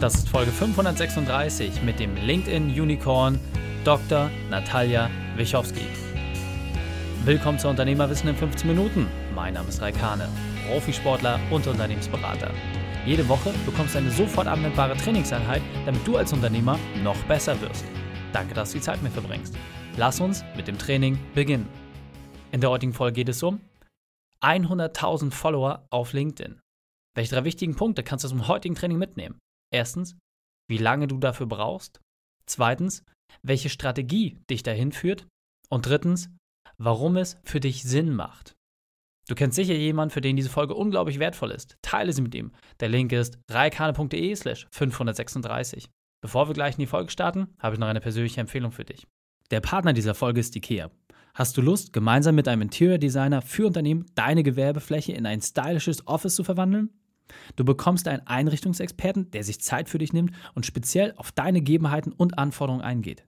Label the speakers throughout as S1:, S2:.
S1: Das ist Folge 536 mit dem LinkedIn Unicorn Dr. Natalia Wichowski. Willkommen zu Unternehmerwissen in 15 Minuten. Mein Name ist Raikane, Profisportler und Unternehmensberater. Jede Woche bekommst du eine sofort anwendbare Trainingseinheit, damit du als Unternehmer noch besser wirst. Danke, dass du die Zeit mit verbringst. Lass uns mit dem Training beginnen. In der heutigen Folge geht es um 100.000 Follower auf LinkedIn. Welche drei wichtigen Punkte kannst du zum heutigen Training mitnehmen? Erstens, wie lange du dafür brauchst. Zweitens, welche Strategie dich dahin führt. Und drittens, warum es für dich Sinn macht. Du kennst sicher jemanden, für den diese Folge unglaublich wertvoll ist. Teile sie mit ihm. Der Link ist reikane.de slash 536. Bevor wir gleich in die Folge starten, habe ich noch eine persönliche Empfehlung für dich. Der Partner dieser Folge ist IKEA. Hast du Lust, gemeinsam mit einem Interior Designer für Unternehmen deine Gewerbefläche in ein stylisches Office zu verwandeln? Du bekommst einen Einrichtungsexperten, der sich Zeit für dich nimmt und speziell auf deine Gegebenheiten und Anforderungen eingeht.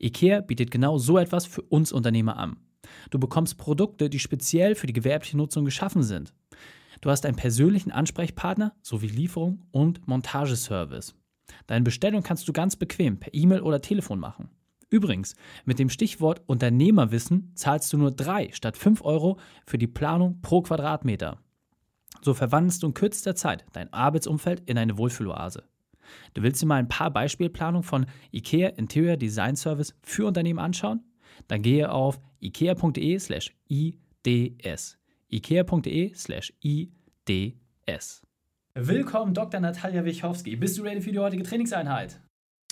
S1: IKEA bietet genau so etwas für uns Unternehmer an. Du bekommst Produkte, die speziell für die gewerbliche Nutzung geschaffen sind. Du hast einen persönlichen Ansprechpartner sowie Lieferung und Montageservice. Deine Bestellung kannst du ganz bequem per E-Mail oder Telefon machen. Übrigens, mit dem Stichwort Unternehmerwissen zahlst du nur 3 statt 5 Euro für die Planung pro Quadratmeter. So verwandelst du in kürzester Zeit dein Arbeitsumfeld in eine Wohlfühloase. Du willst dir mal ein paar Beispielplanungen von IKEA Interior Design Service für Unternehmen anschauen? Dann gehe auf ikea.de/ids. ikea.de/ids. Willkommen, Dr. Natalia Wichowski. Bist du ready für die heutige Trainingseinheit?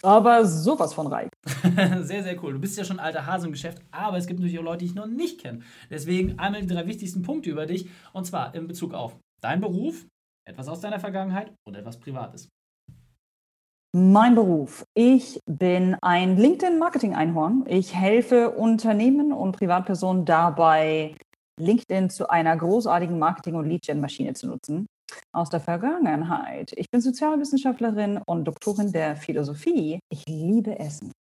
S2: Aber sowas von reich.
S1: sehr, sehr cool. Du bist ja schon alter Hase im Geschäft, aber es gibt natürlich auch Leute, die ich noch nicht kenne. Deswegen einmal die drei wichtigsten Punkte über dich und zwar in Bezug auf dein Beruf, etwas aus deiner Vergangenheit und etwas Privates.
S2: Mein Beruf. Ich bin ein LinkedIn-Marketing-Einhorn. Ich helfe Unternehmen und Privatpersonen dabei, LinkedIn zu einer großartigen Marketing- und Lead-Gen-Maschine zu nutzen. Aus der Vergangenheit. Ich bin Sozialwissenschaftlerin und Doktorin der Philosophie. Ich liebe Essen.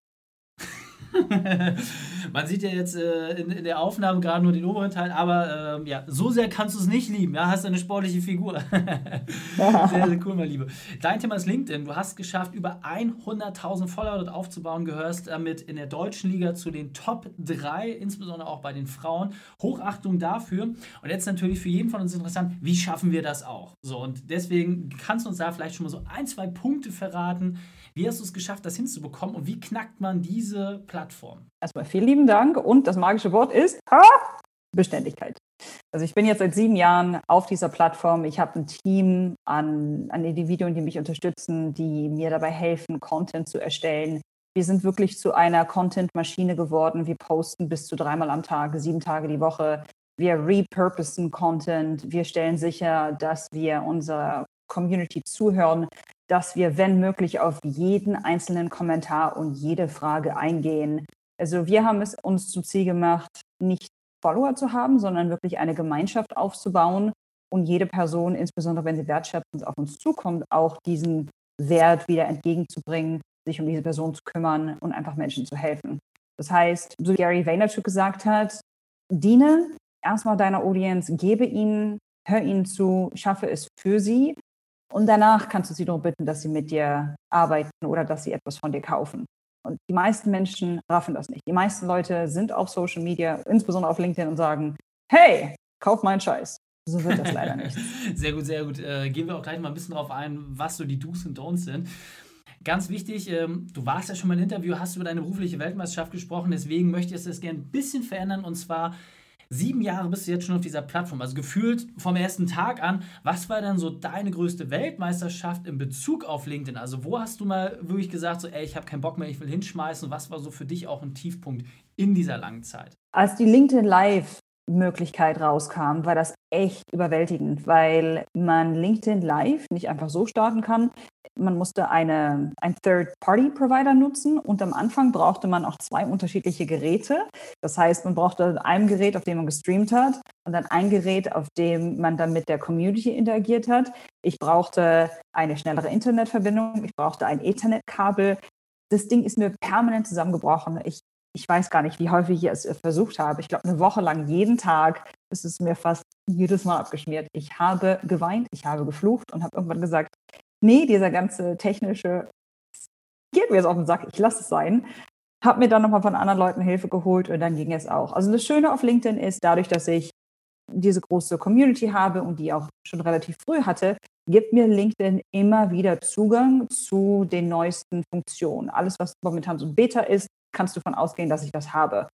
S1: Man sieht ja jetzt äh, in, in, der Aufnahme gerade nur den oberen Teil, aber äh, ja, so sehr kannst du es nicht lieben. Ja, hast du eine sportliche Figur. sehr, sehr cool, mein Liebe. Dein Thema ist LinkedIn. Du hast geschafft, über 100.000 Follower dort aufzubauen, gehörst damit in der deutschen Liga zu den Top 3, insbesondere auch bei den Frauen. Hochachtung dafür. Und jetzt natürlich für jeden von uns interessant, wie schaffen wir das auch? So, und deswegen kannst du uns da vielleicht schon mal so ein, zwei Punkte verraten, wie hast du es geschafft, das hinzubekommen und wie knackt man diese Plattform?
S2: Erstmal vielen lieben Dank und das magische Wort ist ha, Beständigkeit. Also ich bin jetzt seit sieben Jahren auf dieser Plattform. Ich habe ein Team an, an Individuen, die mich unterstützen, die mir dabei helfen, Content zu erstellen. Wir sind wirklich zu einer Content-Maschine geworden. Wir posten bis zu dreimal am Tag, sieben Tage die Woche. Wir repurposen Content. Wir stellen sicher, dass wir unserer Community zuhören, dass wir, wenn möglich, auf jeden einzelnen Kommentar und jede Frage eingehen. Also wir haben es uns zum Ziel gemacht, nicht Follower zu haben, sondern wirklich eine Gemeinschaft aufzubauen und jede Person, insbesondere wenn sie wertschätzend auf uns zukommt, auch diesen Wert wieder entgegenzubringen, sich um diese Person zu kümmern und einfach Menschen zu helfen. Das heißt, so wie Gary Vaynerchuk gesagt hat, diene erstmal deiner Audience, gebe ihnen, hör ihnen zu, schaffe es für sie und danach kannst du sie darum bitten, dass sie mit dir arbeiten oder dass sie etwas von dir kaufen. Und die meisten Menschen raffen das nicht. Die meisten Leute sind auf Social Media, insbesondere auf LinkedIn, und sagen, hey, kauf meinen Scheiß. So wird das leider nicht.
S1: sehr gut, sehr gut. Äh, gehen wir auch gleich mal ein bisschen darauf ein, was so die Do's und Don'ts sind. Ganz wichtig, ähm, du warst ja schon mal im Interview, hast über deine berufliche Weltmeisterschaft gesprochen, deswegen möchte ich das gerne ein bisschen verändern und zwar Sieben Jahre bist du jetzt schon auf dieser Plattform, also gefühlt vom ersten Tag an. Was war denn so deine größte Weltmeisterschaft in Bezug auf LinkedIn? Also wo hast du mal wirklich gesagt, so, ey, ich habe keinen Bock mehr, ich will hinschmeißen? Was war so für dich auch ein Tiefpunkt in dieser langen Zeit?
S2: Als die LinkedIn Live Möglichkeit rauskam, war das echt überwältigend, weil man LinkedIn Live nicht einfach so starten kann. Man musste eine, ein Third-Party-Provider nutzen und am Anfang brauchte man auch zwei unterschiedliche Geräte. Das heißt, man brauchte ein Gerät, auf dem man gestreamt hat und dann ein Gerät, auf dem man dann mit der Community interagiert hat. Ich brauchte eine schnellere Internetverbindung, ich brauchte ein Ethernet-Kabel. Das Ding ist mir permanent zusammengebrochen. Ich ich weiß gar nicht, wie häufig ich es versucht habe. Ich glaube, eine Woche lang jeden Tag ist es mir fast jedes Mal abgeschmiert. Ich habe geweint, ich habe geflucht und habe irgendwann gesagt, nee, dieser ganze technische geht mir jetzt auf den Sack, ich lasse es sein. Habe mir dann nochmal von anderen Leuten Hilfe geholt und dann ging es auch. Also das Schöne auf LinkedIn ist, dadurch, dass ich diese große Community habe und die auch schon relativ früh hatte, gibt mir LinkedIn immer wieder Zugang zu den neuesten Funktionen. Alles, was momentan so Beta ist, kannst du davon ausgehen, dass ich das habe.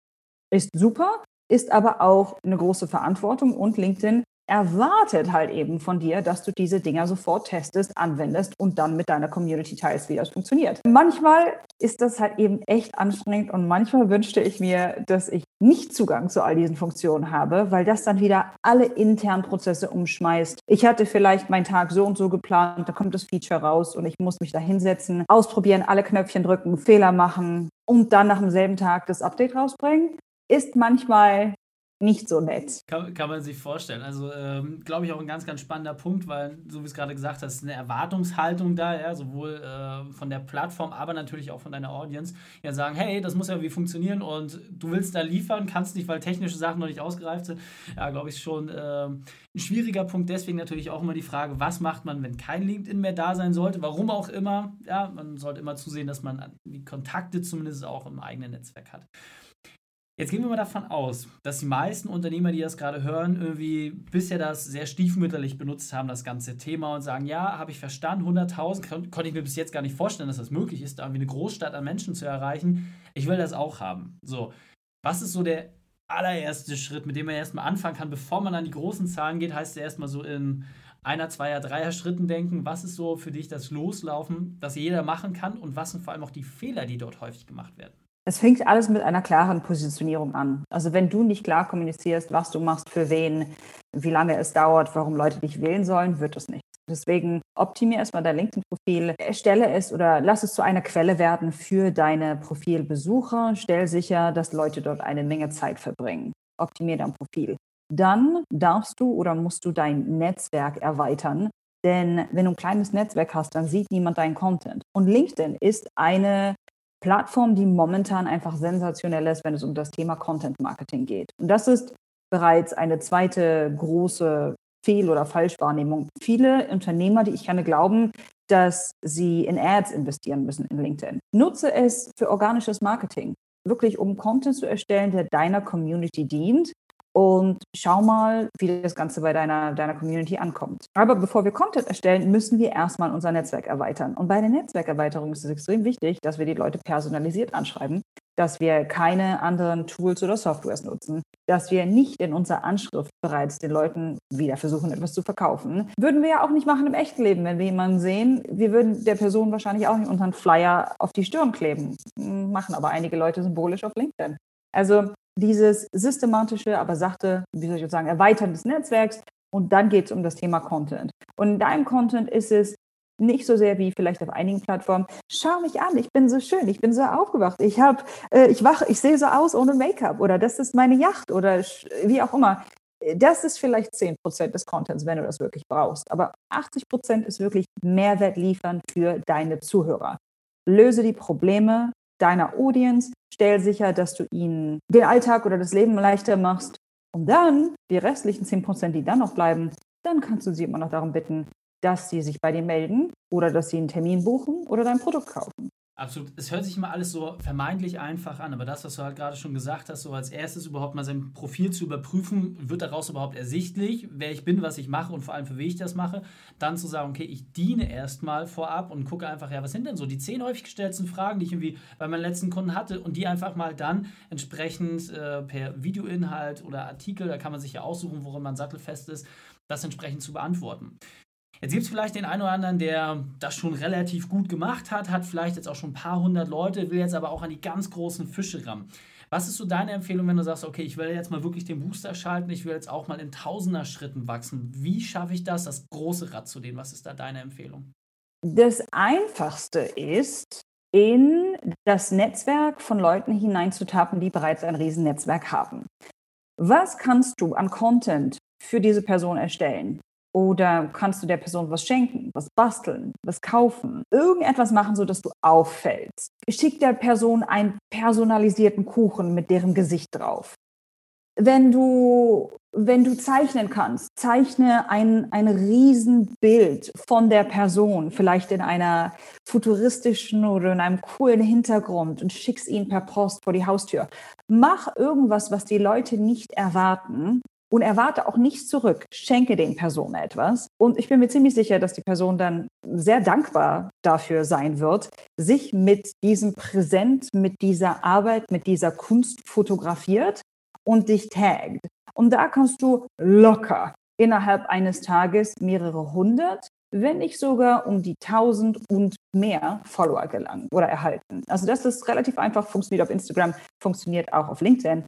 S2: Ist super, ist aber auch eine große Verantwortung und LinkedIn erwartet halt eben von dir, dass du diese Dinger sofort testest, anwendest und dann mit deiner Community teilst, wie das funktioniert. Manchmal ist das halt eben echt anstrengend und manchmal wünschte ich mir, dass ich nicht Zugang zu all diesen Funktionen habe, weil das dann wieder alle internen Prozesse umschmeißt. Ich hatte vielleicht meinen Tag so und so geplant, da kommt das Feature raus und ich muss mich da hinsetzen, ausprobieren, alle Knöpfchen drücken, Fehler machen und dann nach demselben Tag das Update rausbringen. Ist manchmal nicht so nett.
S1: Kann, kann man sich vorstellen. Also, ähm, glaube ich, auch ein ganz, ganz spannender Punkt, weil, so wie es gerade gesagt hast, eine Erwartungshaltung da, ja, sowohl äh, von der Plattform, aber natürlich auch von deiner Audience, ja, sagen, hey, das muss ja irgendwie funktionieren und du willst da liefern, kannst nicht, weil technische Sachen noch nicht ausgereift sind. Ja, glaube ich, schon äh, ein schwieriger Punkt. Deswegen natürlich auch immer die Frage, was macht man, wenn kein LinkedIn mehr da sein sollte? Warum auch immer. Ja, man sollte immer zusehen, dass man die Kontakte zumindest auch im eigenen Netzwerk hat. Jetzt gehen wir mal davon aus, dass die meisten Unternehmer, die das gerade hören, irgendwie bisher das sehr stiefmütterlich benutzt haben, das ganze Thema und sagen, ja, habe ich verstanden, 100.000, kon konnte ich mir bis jetzt gar nicht vorstellen, dass das möglich ist, da irgendwie eine Großstadt an Menschen zu erreichen. Ich will das auch haben. So, was ist so der allererste Schritt, mit dem man erstmal anfangen kann, bevor man an die großen Zahlen geht, heißt ja erstmal so in einer, zweier, dreier Schritten denken. Was ist so für dich das Loslaufen, das jeder machen kann und was sind vor allem auch die Fehler, die dort häufig gemacht werden?
S2: Es fängt alles mit einer klaren Positionierung an. Also wenn du nicht klar kommunizierst, was du machst, für wen, wie lange es dauert, warum Leute dich wählen sollen, wird es nicht. Deswegen optimiere erstmal dein LinkedIn-Profil, erstelle es oder lass es zu einer Quelle werden für deine Profilbesucher. Stell sicher, dass Leute dort eine Menge Zeit verbringen. Optimiere dein Profil. Dann darfst du oder musst du dein Netzwerk erweitern. Denn wenn du ein kleines Netzwerk hast, dann sieht niemand deinen Content. Und LinkedIn ist eine Plattform, die momentan einfach sensationell ist, wenn es um das Thema Content Marketing geht. Und das ist bereits eine zweite große Fehl- oder Falschwahrnehmung. Viele Unternehmer, die ich kenne, glauben, dass sie in Ads investieren müssen in LinkedIn. Nutze es für organisches Marketing, wirklich um Content zu erstellen, der deiner Community dient und schau mal, wie das Ganze bei deiner, deiner Community ankommt. Aber bevor wir Content erstellen, müssen wir erstmal unser Netzwerk erweitern. Und bei der Netzwerkerweiterung ist es extrem wichtig, dass wir die Leute personalisiert anschreiben, dass wir keine anderen Tools oder Softwares nutzen, dass wir nicht in unserer Anschrift bereits den Leuten wieder versuchen, etwas zu verkaufen. Würden wir ja auch nicht machen im echten Leben, wenn wir jemanden sehen. Wir würden der Person wahrscheinlich auch nicht unseren Flyer auf die Stirn kleben. Machen aber einige Leute symbolisch auf LinkedIn. Also dieses systematische, aber sachte, wie soll ich sagen, Erweitern des Netzwerks. Und dann geht es um das Thema Content. Und in deinem Content ist es nicht so sehr wie vielleicht auf einigen Plattformen. Schau mich an, ich bin so schön, ich bin so aufgewacht, ich habe, äh, ich wache, ich sehe so aus ohne Make-up oder das ist meine Yacht oder wie auch immer. Das ist vielleicht 10% des Contents, wenn du das wirklich brauchst. Aber 80% ist wirklich Mehrwert liefern für deine Zuhörer. Löse die Probleme deiner Audience, stell sicher, dass du ihnen den Alltag oder das Leben leichter machst. Und dann, die restlichen 10%, die dann noch bleiben, dann kannst du sie immer noch darum bitten, dass sie sich bei dir melden oder dass sie einen Termin buchen oder dein Produkt kaufen.
S1: Absolut. Es hört sich immer alles so vermeintlich einfach an, aber das, was du halt gerade schon gesagt hast, so als erstes überhaupt mal sein Profil zu überprüfen, wird daraus überhaupt ersichtlich, wer ich bin, was ich mache und vor allem für wen ich das mache. Dann zu sagen, okay, ich diene erstmal vorab und gucke einfach, ja, was sind denn so die zehn häufig gestellten Fragen, die ich irgendwie bei meinen letzten Kunden hatte und die einfach mal dann entsprechend äh, per Videoinhalt oder Artikel, da kann man sich ja aussuchen, worin man sattelfest ist, das entsprechend zu beantworten. Jetzt gibt es vielleicht den einen oder anderen, der das schon relativ gut gemacht hat, hat vielleicht jetzt auch schon ein paar hundert Leute, will jetzt aber auch an die ganz großen Fische ran. Was ist so deine Empfehlung, wenn du sagst, okay, ich will jetzt mal wirklich den Booster schalten, ich will jetzt auch mal in tausender Schritten wachsen? Wie schaffe ich das, das große Rad zu denen? Was ist da deine Empfehlung?
S2: Das Einfachste ist, in das Netzwerk von Leuten hineinzutappen, die bereits ein Riesennetzwerk haben. Was kannst du an Content für diese Person erstellen? Oder kannst du der Person was schenken, was basteln, was kaufen, irgendetwas machen, sodass du auffällst? Schick der Person einen personalisierten Kuchen mit deren Gesicht drauf. wenn du, wenn du zeichnen kannst, zeichne ein, ein Riesenbild von der Person, vielleicht in einer futuristischen oder in einem coolen Hintergrund und schick's ihn per Post vor die Haustür. Mach irgendwas, was die Leute nicht erwarten und erwarte auch nichts zurück. Schenke den Personen etwas. Und ich bin mir ziemlich sicher, dass die Person dann sehr dankbar dafür sein wird, sich mit diesem Präsent, mit dieser Arbeit, mit dieser Kunst fotografiert und dich taggt. Und da kannst du locker innerhalb eines Tages mehrere hundert, wenn nicht sogar um die tausend und mehr Follower gelangen oder erhalten. Also das ist relativ einfach, funktioniert auf Instagram, funktioniert auch auf LinkedIn.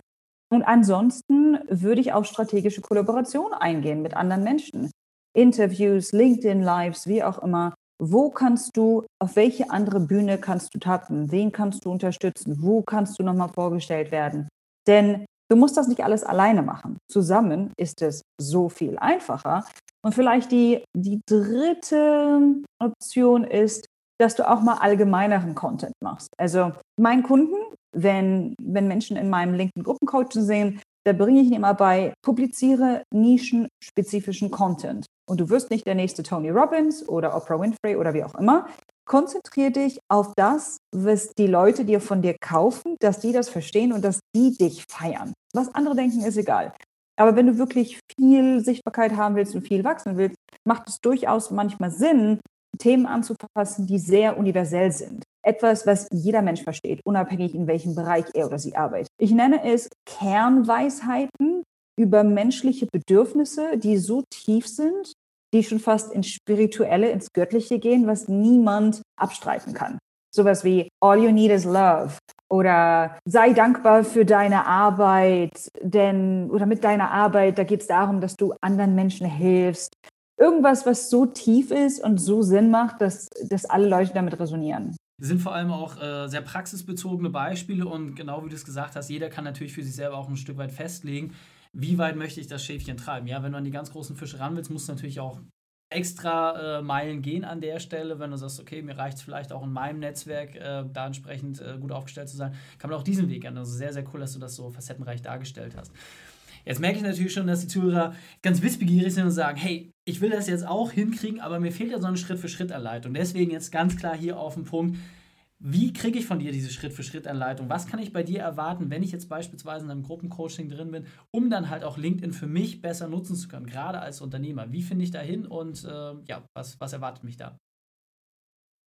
S2: Und ansonsten würde ich auf strategische Kollaboration eingehen mit anderen Menschen. Interviews, LinkedIn Lives, wie auch immer. Wo kannst du, auf welche andere Bühne kannst du tappen? Wen kannst du unterstützen? Wo kannst du nochmal vorgestellt werden? Denn Du musst das nicht alles alleine machen. Zusammen ist es so viel einfacher. Und vielleicht die, die dritte Option ist, dass du auch mal allgemeineren Content machst. Also meinen Kunden, wenn, wenn Menschen in meinem linken Gruppencoaching sehen, da bringe ich ihnen immer bei, publiziere nischenspezifischen Content. Und du wirst nicht der nächste Tony Robbins oder Oprah Winfrey oder wie auch immer, konzentriere dich auf das, was die Leute dir von dir kaufen, dass die das verstehen und dass die dich feiern. Was andere denken, ist egal. Aber wenn du wirklich viel Sichtbarkeit haben willst und viel wachsen willst, macht es durchaus manchmal Sinn, Themen anzufassen, die sehr universell sind. Etwas, was jeder Mensch versteht, unabhängig in welchem Bereich er oder sie arbeitet. Ich nenne es Kernweisheiten über menschliche Bedürfnisse, die so tief sind, die schon fast ins Spirituelle, ins Göttliche gehen, was niemand abstreiten kann. Sowas wie All you need is love oder sei dankbar für deine Arbeit, denn oder mit deiner Arbeit, da geht es darum, dass du anderen Menschen hilfst. Irgendwas, was so tief ist und so Sinn macht, dass, dass alle Leute damit resonieren.
S1: Sind vor allem auch äh, sehr praxisbezogene Beispiele und genau wie du es gesagt hast, jeder kann natürlich für sich selber auch ein Stück weit festlegen, wie weit möchte ich das Schäfchen treiben? Ja, wenn du an die ganz großen Fische ran willst, musst du natürlich auch extra äh, Meilen gehen an der Stelle, wenn du sagst, okay, mir reicht es vielleicht auch in meinem Netzwerk, äh, da entsprechend äh, gut aufgestellt zu sein, kann man auch diesen Weg gehen. Also sehr, sehr cool, dass du das so facettenreich dargestellt hast. Jetzt merke ich natürlich schon, dass die Zuhörer ganz wissbegierig sind und sagen, hey, ich will das jetzt auch hinkriegen, aber mir fehlt ja so eine Schritt-für-Schritt-Anleitung. Deswegen jetzt ganz klar hier auf den Punkt. Wie kriege ich von dir diese Schritt-für-Schritt-Anleitung? Was kann ich bei dir erwarten, wenn ich jetzt beispielsweise in einem Gruppencoaching drin bin, um dann halt auch LinkedIn für mich besser nutzen zu können, gerade als Unternehmer? Wie finde ich da hin und äh, ja, was, was erwartet mich da?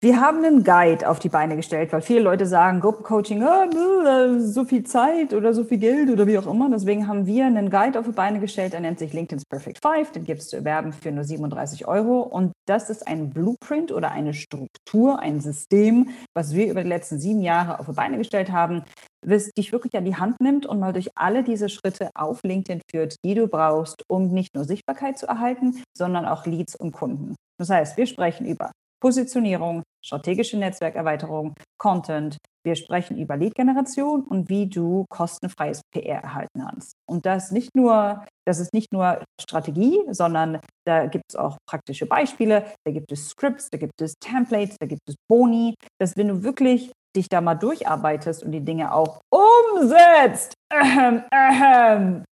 S2: Wir haben einen Guide auf die Beine gestellt, weil viele Leute sagen, Gruppencoaching, oh, so viel Zeit oder so viel Geld oder wie auch immer. Deswegen haben wir einen Guide auf die Beine gestellt, der nennt sich LinkedIn's Perfect Five. Den gibt es zu erwerben für nur 37 Euro. Und das ist ein Blueprint oder eine Struktur, ein System, was wir über die letzten sieben Jahre auf die Beine gestellt haben, was dich wirklich an die Hand nimmt und mal durch alle diese Schritte auf LinkedIn führt, die du brauchst, um nicht nur Sichtbarkeit zu erhalten, sondern auch Leads und Kunden. Das heißt, wir sprechen über Positionierung, strategische Netzwerkerweiterung, Content. Wir sprechen über Lead-Generation und wie du kostenfreies PR erhalten kannst. Und das nicht nur, das ist nicht nur Strategie, sondern da gibt es auch praktische Beispiele, da gibt es Scripts, da gibt es Templates, da gibt es Boni, dass wenn du wirklich dich da mal durcharbeitest und die Dinge auch umsetzt, ähm, ähm,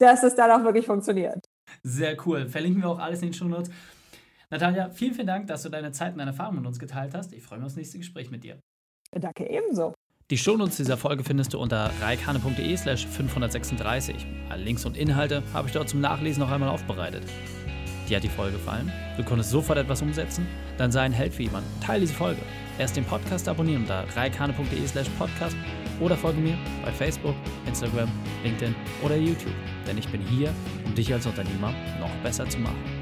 S2: dass es dann auch wirklich funktioniert.
S1: Sehr cool. Verlinken wir auch alles in den Show Notes. Natalia, vielen, vielen Dank, dass du deine Zeit und deine Erfahrungen mit uns geteilt hast. Ich freue mich auf das nächste Gespräch mit dir.
S2: Danke ebenso.
S1: Die Shownotes dieser Folge findest du unter reikane.de slash 536. Alle Links und Inhalte habe ich dort zum Nachlesen noch einmal aufbereitet. Dir hat die Folge gefallen? Du konntest sofort etwas umsetzen? Dann sei ein Held für jemanden. Teile diese Folge. Erst den Podcast abonnieren unter reikane.de slash podcast oder folge mir bei Facebook, Instagram, LinkedIn oder YouTube. Denn ich bin hier, um dich als Unternehmer noch besser zu machen.